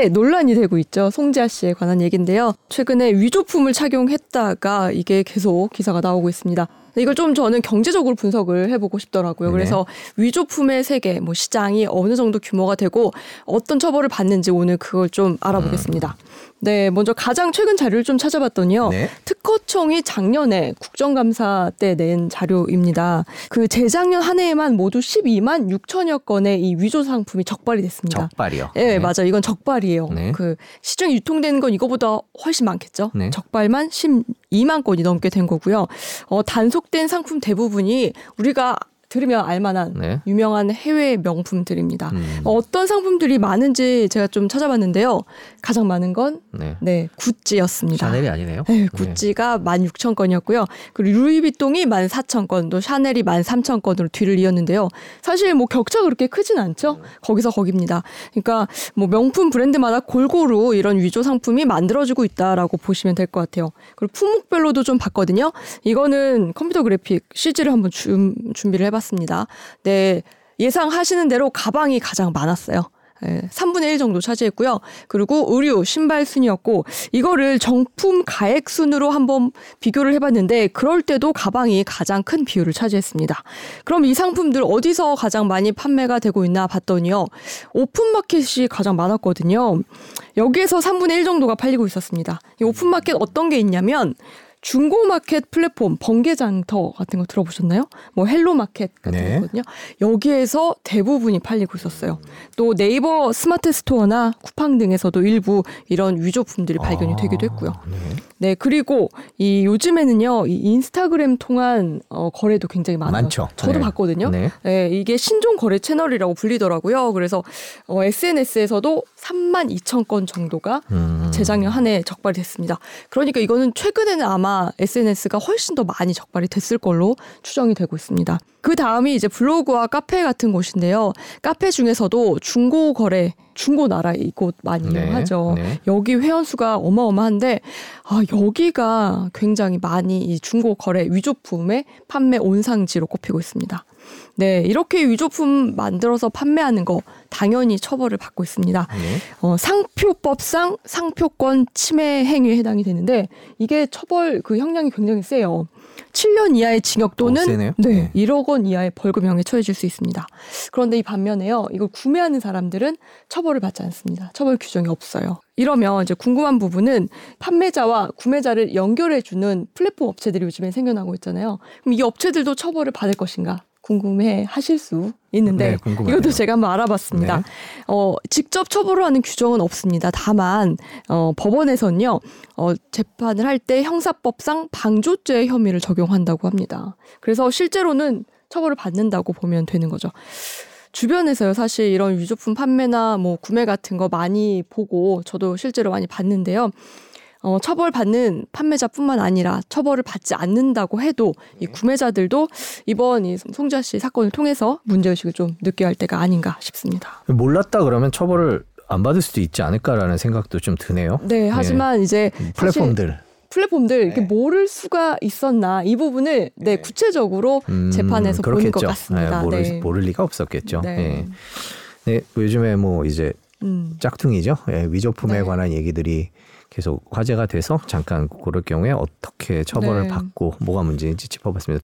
이게 논란이 되고 있죠. 송지아 씨에 관한 얘기인데요. 최근에 위조품을 착용했다가 이게 계속 기사가 나오고 있습니다. 이걸 좀 저는 경제적으로 분석을 해보고 싶더라고요. 네. 그래서 위조품의 세계, 뭐 시장이 어느 정도 규모가 되고 어떤 처벌을 받는지 오늘 그걸 좀 알아보겠습니다. 네, 먼저 가장 최근 자료를 좀 찾아봤더니요. 네. 특허청이 작년에 국정감사 때 낸 자료입니다. 그 재작년 한 해에만 모두 12만 6천여 건의 이 위조 상품이 적발이 됐습니다. 적발이요. 예, 맞아. 이건 적발이에요. 네. 그 시중에 유통되는 건 이거보다 훨씬 많겠죠. 네. 적발만 12만 건이 넘게 된 거고요. 어, 단속된 상품 대부분이 우리가 들으면 알만한 네. 유명한 해외 명품들입니다. 음. 어떤 상품들이 많은지 제가 좀 찾아봤는데요. 가장 많은 건 네. 네, 구찌였습니다. 샤넬이 아니네요. 네, 구찌가 16,000건이었고요. 그리고 루이비통이 14,000건, 또 샤넬이 13,000건으로 뒤를 이었는데요. 사실 뭐 격차가 그렇게 크진 않죠. 거기서 거기입니다. 그러니까 뭐 명품 브랜드마다 골고루 이런 위조 상품이 만들어지고 있다라고 보시면 될 것 같아요. 그리고 품목별로도 좀 봤거든요. 이거는 컴퓨터 그래픽 CG를 한번 준, 준비를 해봤 습니다. 네, 예상하시는 대로 가방이 가장 많았어요. 예, 3분의 1 정도 차지했고요. 그리고 의류, 신발 순이었고 이거를 정품 가액 순으로 한번 비교를 해봤는데 그럴 때도 가방이 가장 큰 비율을 차지했습니다. 그럼 이 상품들 어디서 가장 많이 판매가 되고 있나 봤더니요. 오픈마켓이 가장 많았거든요. 여기에서 3분의 1 정도가 팔리고 있었습니다. 이 오픈마켓 어떤 게 있냐면 중고마켓 플랫폼 번개장터 같은 거 들어보셨나요? 뭐 헬로마켓 같은 네. 거거든요. 여기에서 대부분이 팔리고 있었어요. 또 네이버 스마트 스토어나 쿠팡 등에서도 일부 이런 위조품들이 발견이 되기도 했고요. 아, 네. 네, 그리고 이 요즘에는요, 이 인스타그램 통한 어, 거래도 굉장히 많아요. 많죠. 저도 네. 봤거든요. 네. 네, 이게 신종 거래 채널이라고 불리더라고요. 그래서 어, SNS에서도 3만 2천 건 정도가 음. 재작년 한 해 적발이 됐습니다. 그러니까 이거는 최근에는 아마 SNS가 훨씬 더 많이 적발이 됐을 걸로 추정이 되고 있습니다. 그 다음이 이제 블로그와 카페 같은 곳인데요. 카페 중에서도 중고 거래, 중고 나라 이곳 많이 네, 이용하죠. 네. 여기 회원 수가 어마어마한데 아 여기가 굉장히 많이 이 중고 거래 위조품의 판매 온상지로 꼽히고 있습니다. 네, 이렇게 위조품 만들어서 판매하는 거 당연히 처벌을 받고 있습니다. 네. 어, 상표법상 상표권 침해 행위에 해당이 되는데 이게 처벌 그 형량이 굉장히 세요. 7년 이하의 징역 또는 어, 세네요. 네, 네. 1억 원 이하의 벌금형에 처해질 수 있습니다. 그런데 이 반면에요. 이걸 구매하는 사람들은 처벌을 받지 않습니다. 처벌 규정이 없어요. 이러면 이제 궁금한 부분은 판매자와 구매자를 연결해 주는 플랫폼 업체들이 요즘에 생겨나고 있잖아요. 그럼 이 업체들도 처벌을 받을 것인가? 궁금해 하실 수 있는데 네. 이것도 제가 한번 알아봤습니다. 네. 어, 직접 처벌을 하는 규정은 없습니다. 다만 어, 법원에서는요 어, 재판을 할 때 형사법상 방조죄 혐의를 적용한다고 합니다. 그래서 실제로는 처벌을 받는다고 보면 되는 거죠. 주변에서요 사실 이런 위조품 판매나 뭐 구매 같은 거 많이 보고 저도 실제로 많이 봤는데요. 어, 처벌받는 판매자뿐만 아니라 처벌을 받지 않는다고 해도 이 구매자들도 이번 이 송지아 씨 사건을 통해서 문제의식을 좀 느껴야 할 때가 아닌가 싶습니다. 몰랐다 그러면 처벌을 안 받을 수도 있지 않을까라는 생각도 좀 드네요. 네, 하지만 이제 사실 플랫폼들 플랫폼들 이렇게 네. 모를 수가 있었나 이 부분을 네, 구체적으로 음, 재판에서 보는 것. 같습니다. 네, 모를, 네. 모를 리가 없었겠죠. 네. 네. 네, 요즘에 뭐 이제 음. 짝퉁이죠. 예, 위조품에 네. 관한 얘기들이 계속 화제가 돼서 잠깐 그럴 경우에 어떻게 처벌을 네. 받고 뭐가 문제인지 짚어봤습니다.